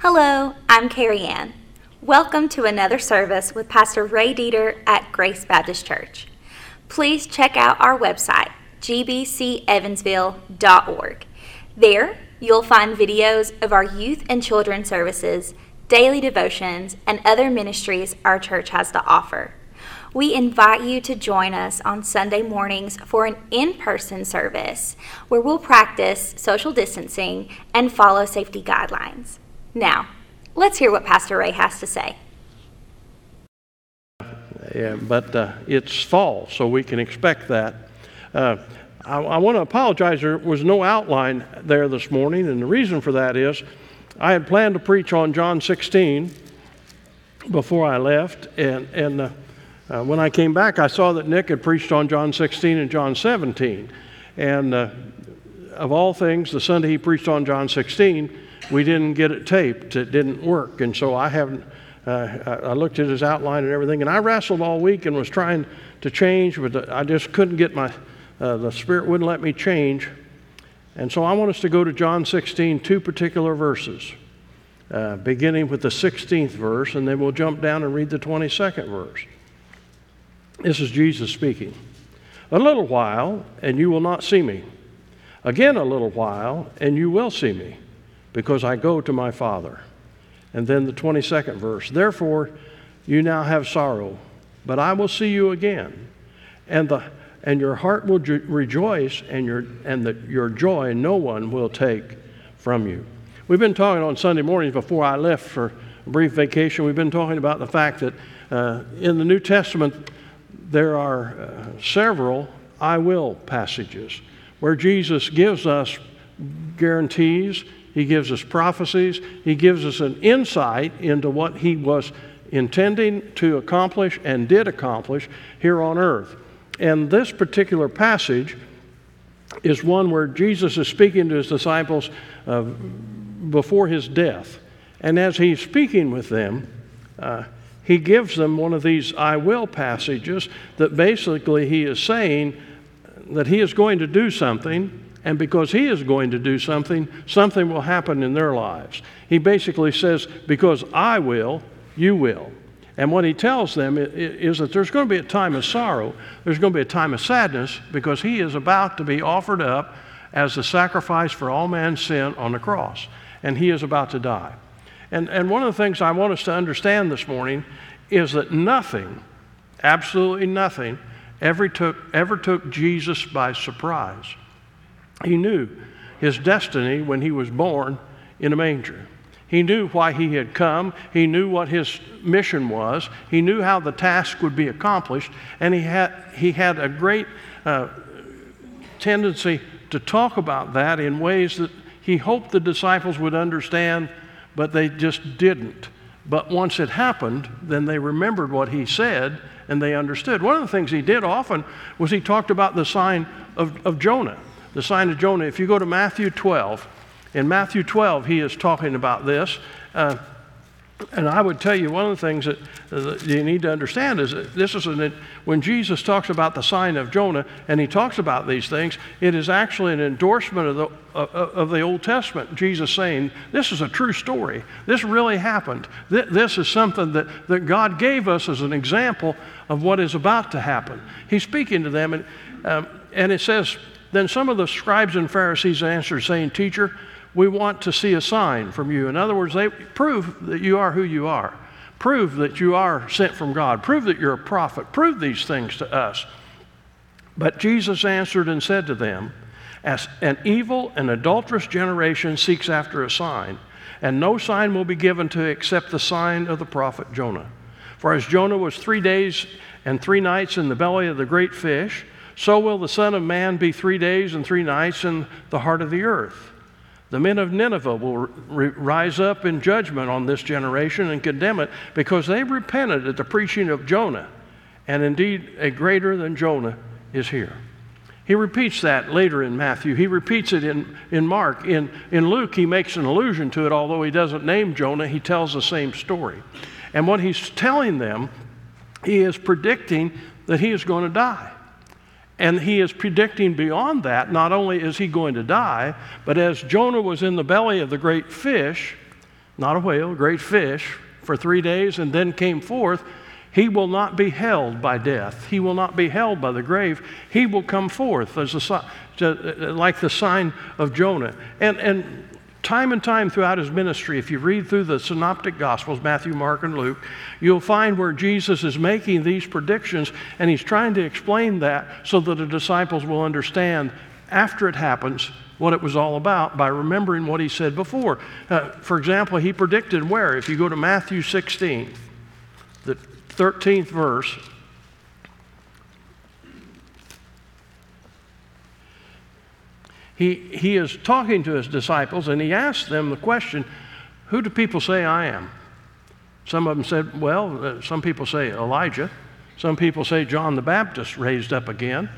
Hello, I'm Carrie Ann. Welcome to another service with Pastor Ray Dieter at Grace Baptist Church. Please check out our website, gbcevansville.org. There, you'll find videos of our youth and children services, daily devotions, and other ministries our church has to offer. We invite you to join us on Sunday mornings for an in person service where we'll practice social distancing and follow safety guidelines. Now, let's hear what Pastor Ray has to say. Yeah, but uh, it's fall, so we can expect that. Uh, I, I want to apologize. There was no outline there this morning, and the reason for that is I had planned to preach on John 16 before I left, and, and uh, uh, when I came back, I saw that Nick had preached on John 16 and John 17. And uh, of all things, the Sunday he preached on John 16, we didn't get it taped. It didn't work. And so I haven't, uh, I looked at his outline and everything, and I wrestled all week and was trying to change, but I just couldn't get my, uh, the Spirit wouldn't let me change. And so I want us to go to John 16, two particular verses, uh, beginning with the 16th verse, and then we'll jump down and read the 22nd verse. This is Jesus speaking. A little while, and you will not see me. Again, a little while, and you will see me, because I go to my Father. And then the 22nd verse Therefore, you now have sorrow, but I will see you again. And, the, and your heart will rejoice, and, your, and the, your joy no one will take from you. We've been talking on Sunday mornings before I left for a brief vacation. We've been talking about the fact that uh, in the New Testament, there are uh, several I will passages where Jesus gives us guarantees, he gives us prophecies, he gives us an insight into what he was intending to accomplish and did accomplish here on earth. And this particular passage is one where Jesus is speaking to his disciples uh, before his death. And as he's speaking with them, uh, he gives them one of these I will passages that basically he is saying that he is going to do something, and because he is going to do something, something will happen in their lives. He basically says, Because I will, you will. And what he tells them is that there's going to be a time of sorrow, there's going to be a time of sadness, because he is about to be offered up as the sacrifice for all man's sin on the cross, and he is about to die. And, and one of the things I want us to understand this morning is that nothing, absolutely nothing, ever took, ever took Jesus by surprise. He knew his destiny when he was born in a manger. He knew why he had come. He knew what his mission was. He knew how the task would be accomplished. And he had, he had a great uh, tendency to talk about that in ways that he hoped the disciples would understand but they just didn't. But once it happened, then they remembered what he said and they understood. One of the things he did often was he talked about the sign of, of Jonah. The sign of Jonah. If you go to Matthew 12, in Matthew 12, he is talking about this. Uh, and I would tell you one of the things that, that you need to understand is that this is an, when Jesus talks about the sign of Jonah and he talks about these things, it is actually an endorsement of the, of the Old Testament. Jesus saying, This is a true story. This really happened. This is something that, that God gave us as an example of what is about to happen. He's speaking to them, and, um, and it says, Then some of the scribes and Pharisees answered, saying, Teacher, we want to see a sign from you. In other words, they prove that you are who you are. Prove that you are sent from God. Prove that you're a prophet. Prove these things to us. But Jesus answered and said to them, As an evil and adulterous generation seeks after a sign, and no sign will be given to it except the sign of the prophet Jonah. For as Jonah was three days and three nights in the belly of the great fish, so will the Son of Man be three days and three nights in the heart of the earth. The men of Nineveh will rise up in judgment on this generation and condemn it because they repented at the preaching of Jonah. And indeed, a greater than Jonah is here. He repeats that later in Matthew. He repeats it in, in Mark. In, in Luke, he makes an allusion to it, although he doesn't name Jonah, he tells the same story. And what he's telling them, he is predicting that he is going to die. And he is predicting beyond that, not only is he going to die, but as Jonah was in the belly of the great fish, not a whale, great fish, for three days and then came forth, he will not be held by death. He will not be held by the grave. He will come forth as a, like the sign of Jonah. And, and time and time throughout his ministry, if you read through the synoptic gospels, Matthew, Mark, and Luke, you'll find where Jesus is making these predictions and he's trying to explain that so that the disciples will understand after it happens what it was all about by remembering what he said before. Uh, for example, he predicted where? If you go to Matthew 16, the 13th verse, he, he is talking to his disciples and he asks them the question Who do people say I am? Some of them said, Well, uh, some people say Elijah. Some people say John the Baptist raised up again.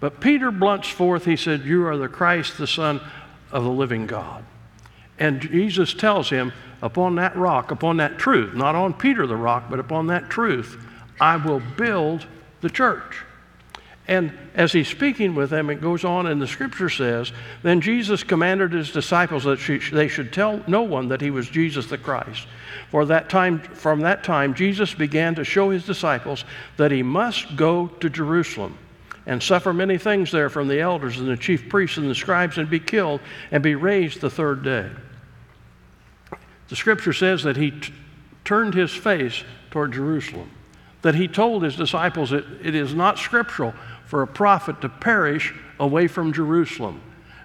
But Peter blunts forth, he said, You are the Christ, the Son of the living God. And Jesus tells him, Upon that rock, upon that truth, not on Peter the rock, but upon that truth, I will build the church. And as he's speaking with them, it goes on, and the scripture says, Then Jesus commanded his disciples that they should tell no one that he was Jesus the Christ. For that time, from that time, Jesus began to show his disciples that he must go to Jerusalem and suffer many things there from the elders and the chief priests and the scribes and be killed and be raised the third day. The scripture says that he t- turned his face toward Jerusalem, that he told his disciples that it is not scriptural for a prophet to perish away from Jerusalem.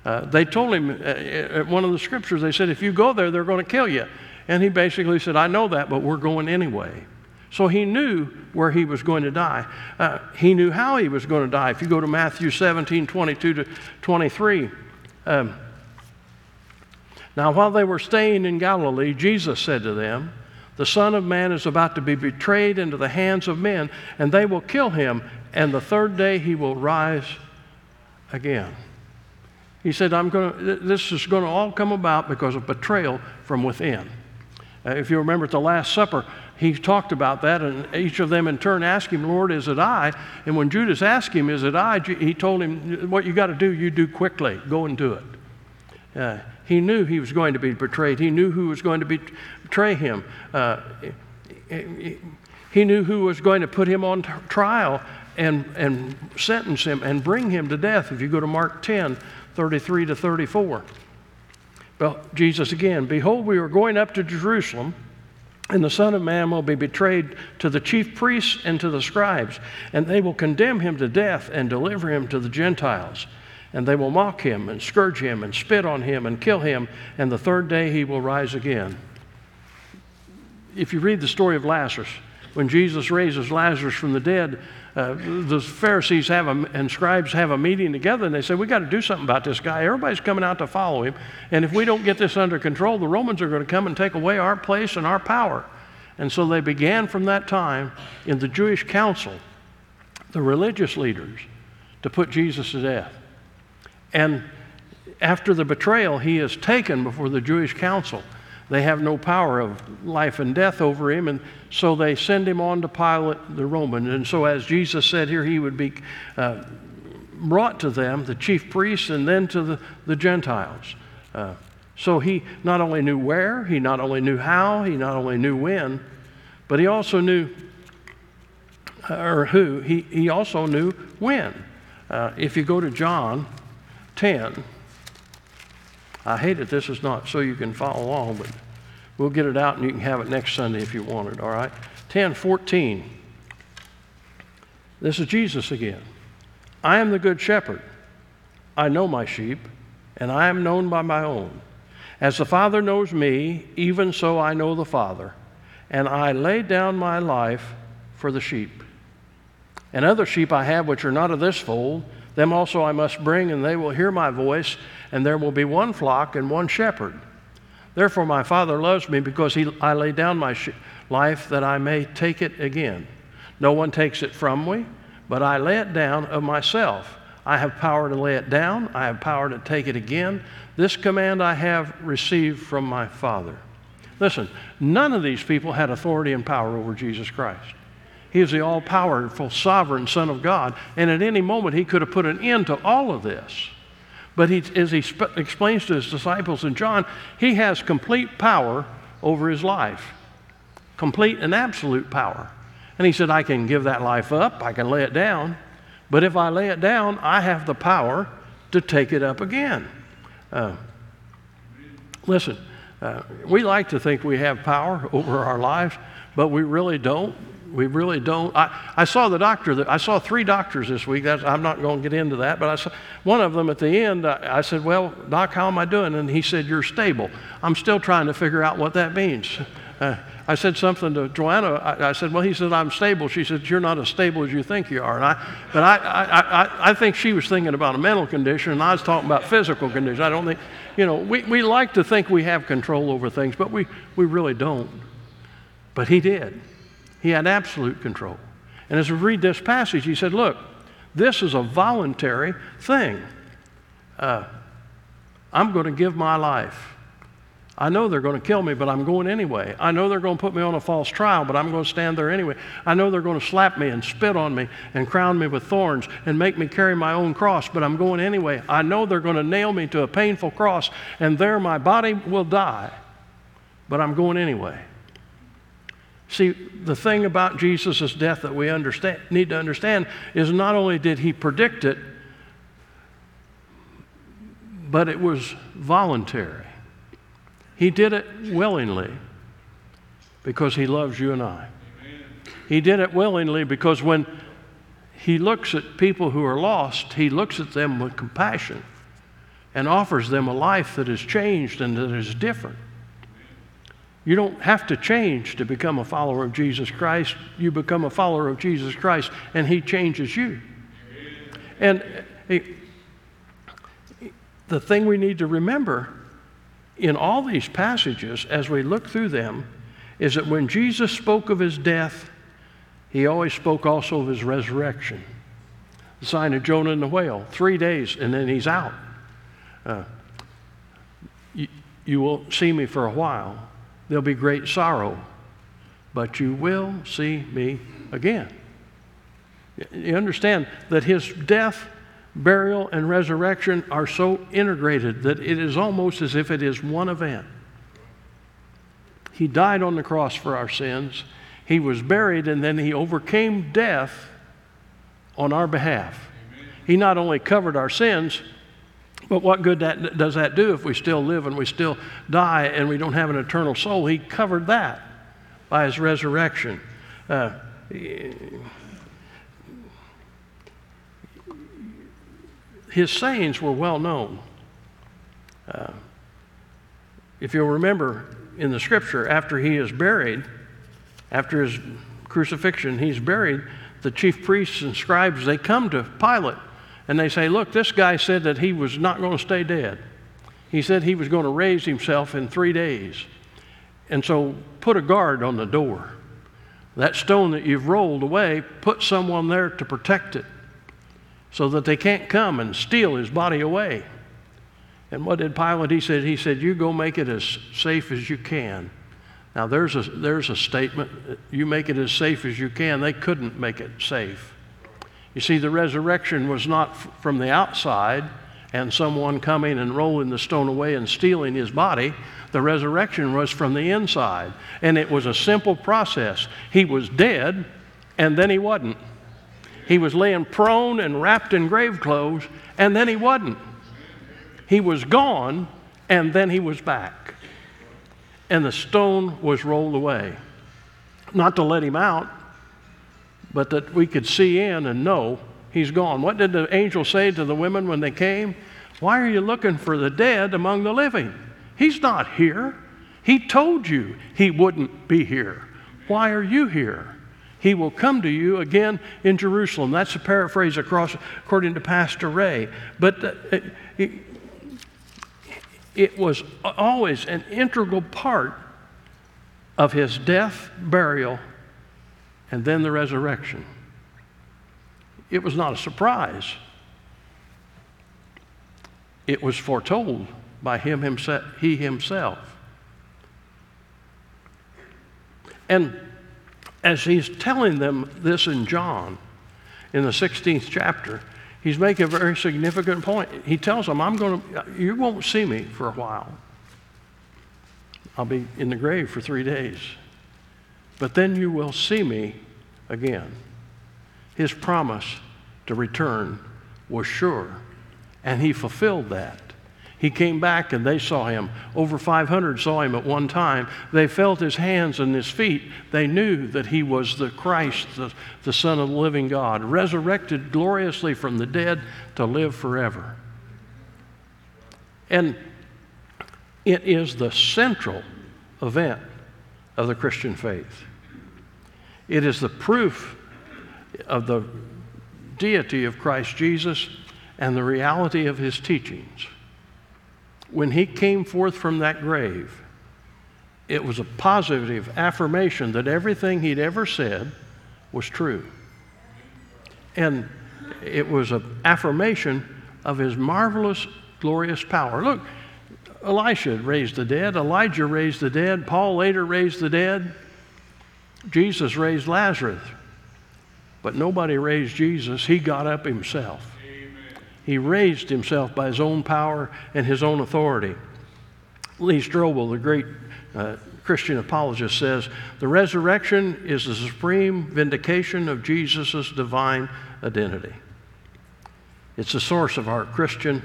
Uh, they told him uh, at one of the scriptures, they said, if you go there, they're going to kill you. And he basically said, I know that, but we're going anyway. So he knew where he was going to die. Uh, he knew how he was going to die. If you go to Matthew 17 22 to 23. Um, now, while they were staying in Galilee, Jesus said to them, The Son of Man is about to be betrayed into the hands of men, and they will kill him, and the third day he will rise again. He said, I'm going to, This is going to all come about because of betrayal from within. Uh, if you remember at the Last Supper, he talked about that, and each of them in turn asked him, Lord, is it I? And when Judas asked him, Is it I? he told him, What you got to do, you do quickly. Go and do it. Uh, he knew he was going to be betrayed. He knew who was going to betray him. Uh, he knew who was going to put him on trial and, and sentence him and bring him to death. If you go to Mark 10, 33 to 34. Well, Jesus again, behold, we are going up to Jerusalem and the Son of Man will be betrayed to the chief priests and to the scribes, and they will condemn him to death and deliver him to the Gentiles. And they will mock him and scourge him and spit on him and kill him, and the third day he will rise again. If you read the story of Lazarus, when Jesus raises Lazarus from the dead, uh, the Pharisees have a, and scribes have a meeting together and they say, We got to do something about this guy. Everybody's coming out to follow him. And if we don't get this under control, the Romans are going to come and take away our place and our power. And so they began from that time in the Jewish council, the religious leaders, to put Jesus to death. And after the betrayal, he is taken before the Jewish council. They have no power of life and death over him, and so they send him on to Pilate the Roman. And so, as Jesus said here, he would be uh, brought to them, the chief priests, and then to the, the Gentiles. Uh, so he not only knew where, he not only knew how, he not only knew when, but he also knew, uh, or who, he, he also knew when. Uh, if you go to John 10, I hate it, this is not so you can follow along, but we'll get it out and you can have it next Sunday if you want it, all right? 10 14. This is Jesus again. I am the good shepherd. I know my sheep, and I am known by my own. As the Father knows me, even so I know the Father, and I lay down my life for the sheep. And other sheep I have which are not of this fold, them also I must bring, and they will hear my voice, and there will be one flock and one shepherd. Therefore, my Father loves me because he, I lay down my sh- life that I may take it again. No one takes it from me, but I lay it down of myself. I have power to lay it down, I have power to take it again. This command I have received from my Father. Listen, none of these people had authority and power over Jesus Christ. He is the all powerful, sovereign Son of God, and at any moment he could have put an end to all of this. But he, as he sp- explains to his disciples in John, he has complete power over his life complete and absolute power. And he said, I can give that life up, I can lay it down, but if I lay it down, I have the power to take it up again. Uh, listen, uh, we like to think we have power over our lives, but we really don't. We really don't. I, I saw the doctor. That, I saw three doctors this week. That's, I'm not going to get into that, but I saw one of them at the end. I, I said, "Well, doc, how am I doing?" And he said, "You're stable." I'm still trying to figure out what that means. Uh, I said something to Joanna. I, I, said, "Well," he said, "I'm stable." She said, "You're not as stable as you think you are." And I, but I, I, I, think she was thinking about a mental condition, and I was talking about physical condition. I don't think, you know, we, we like to think we have control over things, but we, we really don't. But he did. He had absolute control. And as we read this passage, he said, Look, this is a voluntary thing. Uh, I'm going to give my life. I know they're going to kill me, but I'm going anyway. I know they're going to put me on a false trial, but I'm going to stand there anyway. I know they're going to slap me and spit on me and crown me with thorns and make me carry my own cross, but I'm going anyway. I know they're going to nail me to a painful cross, and there my body will die, but I'm going anyway. See, the thing about Jesus' death that we understand, need to understand is not only did he predict it, but it was voluntary. He did it willingly because he loves you and I. He did it willingly because when he looks at people who are lost, he looks at them with compassion and offers them a life that is changed and that is different. You don't have to change to become a follower of Jesus Christ. You become a follower of Jesus Christ, and He changes you. And the thing we need to remember in all these passages, as we look through them, is that when Jesus spoke of His death, He always spoke also of His resurrection. The sign of Jonah and the whale, three days, and then He's out. Uh, you, you will see me for a while there'll be great sorrow, but you will see me again. You understand that his death, burial, and resurrection are so integrated that it is almost as if it is one event. He died on the cross for our sins, he was buried, and then he overcame death on our behalf. He not only covered our sins, but what good that, does that do if we still live and we still die and we don't have an eternal soul? He covered that by his resurrection. Uh, his sayings were well known. Uh, if you'll remember in the scripture, after he is buried, after his crucifixion, he's buried, the chief priests and scribes, they come to Pilate and they say, Look, this guy said that he was not going to stay dead. He said he was going to raise himself in three days. And so put a guard on the door. That stone that you've rolled away, put someone there to protect it so that they can't come and steal his body away. And what did Pilate? He said, he said, you go make it as safe as you can. Now there's a, there's a statement. You make it as safe as you can. They couldn't make it safe. You see, the resurrection was not from the outside and someone coming and rolling the stone away and stealing his body. The resurrection was from the inside. And it was a simple process. He was dead, and then he wasn't. He was laying prone and wrapped in grave clothes, and then he wasn't. He was gone, and then he was back. And the stone was rolled away. Not to let him out, but that we could see in and know he's gone. What did the angel say to the women when they came? Why are you looking for the dead among the living? He's not here. He told you he wouldn't be here. Why are you here? He will come to you again in Jerusalem. That's a paraphrase across, according to Pastor Ray. But uh, it, it, was always an integral part of his death, burial, and then the resurrection. It was not a surprise. It was foretold by him himself, he himself. And as he's telling them this in John, in the 16th chapter, he's making a very significant point. He tells them, I'm going to, you won't see me for a while. I'll be in the grave for three days. But then you will see me again. His promise to return was sure, and he fulfilled that. He came back and they saw him. Over 500 saw him at one time. They felt his hands and his feet. They knew that he was the Christ, the, the Son of the living God, resurrected gloriously from the dead to live forever. And it is the central event of the Christian faith. It is the proof of the deity of Christ Jesus and the reality of his teachings. When he came forth from that grave, it was a positive affirmation that everything he'd ever said was true. And it was an affirmation of his marvelous, glorious power. Look, Elisha raised the dead, Elijah raised the dead, Paul later raised the dead, Jesus raised Lazarus. But nobody raised Jesus, he got up himself. Amen. He raised himself by his own power and his own authority. Lee Strobel, the great uh, Christian apologist, says the resurrection is the supreme vindication of Jesus' divine identity. It's the source of our Christian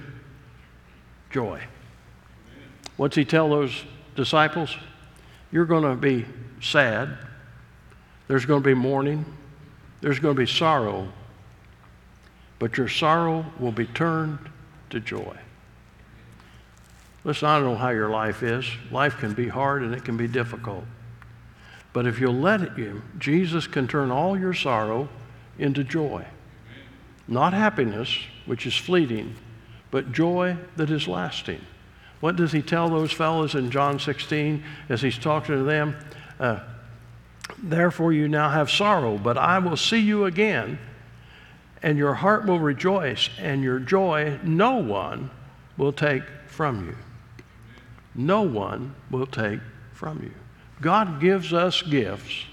joy. What's he tell those disciples? You're going to be sad. There's going to be mourning. There's going to be sorrow. But your sorrow will be turned to joy. Listen, I don't know how your life is. Life can be hard and it can be difficult. But if you'll let you, Jesus can turn all your sorrow into joy. Not happiness, which is fleeting, but joy that is lasting. What does he tell those fellows in John 16 as he's talking to them? Uh, Therefore, you now have sorrow, but I will see you again, and your heart will rejoice, and your joy no one will take from you. No one will take from you. God gives us gifts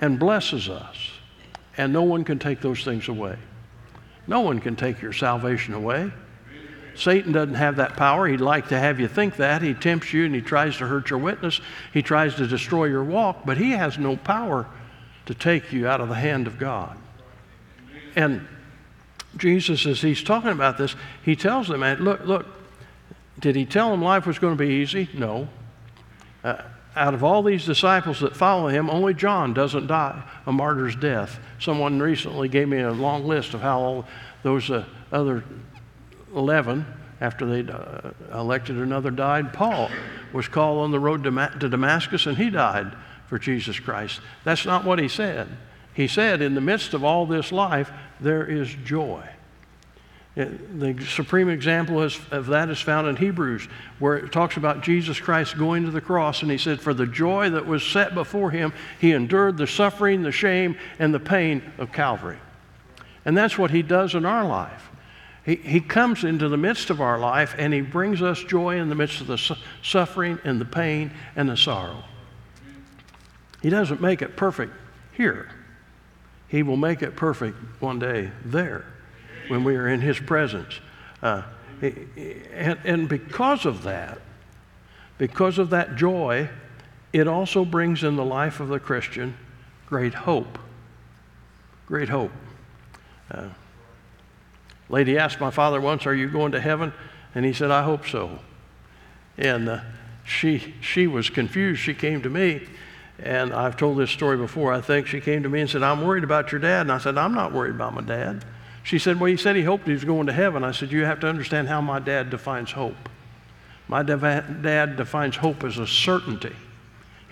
and blesses us, and no one can take those things away. No one can take your salvation away. Satan doesn't have that power. He'd like to have you think that. He tempts you and he tries to hurt your witness. He tries to destroy your walk, but he has no power to take you out of the hand of God. And Jesus, as he's talking about this, he tells them, look, look, did he tell them life was going to be easy? No. Uh, out of all these disciples that follow him, only John doesn't die a martyr's death. Someone recently gave me a long list of how all those uh, other 11, after they uh, elected another died, Paul was called on the road to, to Damascus and he died for Jesus Christ. That's not what he said. He said, in the midst of all this life, there is joy. It, the supreme example is, of that is found in Hebrews, where it talks about Jesus Christ going to the cross, and he said, For the joy that was set before him, he endured the suffering, the shame, and the pain of Calvary. And that's what he does in our life. He, comes into the midst of our life and He brings us joy in the midst of the su- suffering and the pain and the sorrow. He doesn't make it perfect here, He will make it perfect one day there when we are in His presence. Uh, and, and because of that, because of that joy, it also brings in the life of the Christian great hope. Great hope. Uh, Lady asked my father once, Are you going to heaven? And he said, I hope so. And uh, she, she was confused. She came to me, and I've told this story before, I think. She came to me and said, I'm worried about your dad. And I said, I'm not worried about my dad. She said, Well, he said he hoped he was going to heaven. I said, You have to understand how my dad defines hope. My dad defines hope as a certainty.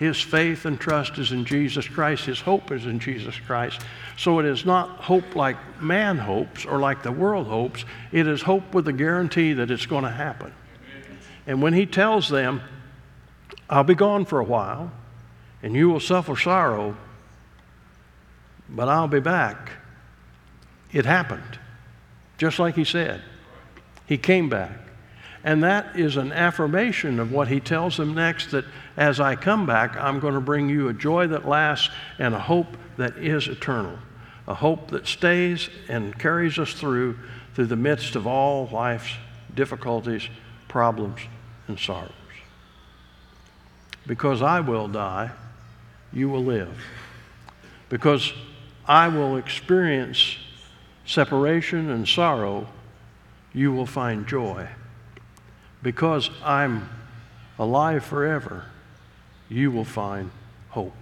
His faith and trust is in Jesus Christ. His hope is in Jesus Christ. So it is not hope like man hopes or like the world hopes. It is hope with a guarantee that it's going to happen. And when he tells them, I'll be gone for a while, and you will suffer sorrow, but I'll be back, it happened. Just like he said. He came back. And that is an affirmation of what he tells them next that as I come back, I'm going to bring you a joy that lasts and a hope that is eternal, a hope that stays and carries us through through the midst of all life's difficulties, problems, and sorrows. Because I will die, you will live. Because I will experience separation and sorrow, you will find joy. Because I'm alive forever, you will find hope.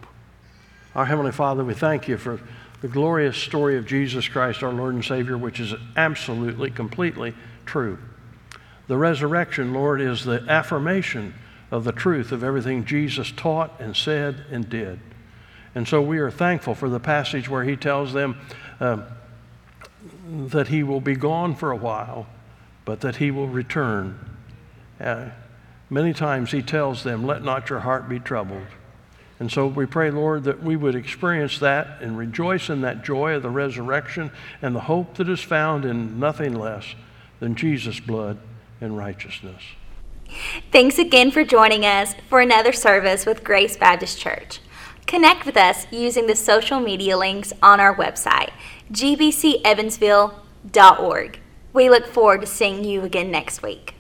Our Heavenly Father, we thank you for the glorious story of Jesus Christ, our Lord and Savior, which is absolutely, completely true. The resurrection, Lord, is the affirmation of the truth of everything Jesus taught and said and did. And so we are thankful for the passage where he tells them uh, that he will be gone for a while, but that he will return. Uh, many times he tells them, Let not your heart be troubled. And so we pray, Lord, that we would experience that and rejoice in that joy of the resurrection and the hope that is found in nothing less than Jesus' blood and righteousness. Thanks again for joining us for another service with Grace Baptist Church. Connect with us using the social media links on our website, gbcevansville.org. We look forward to seeing you again next week.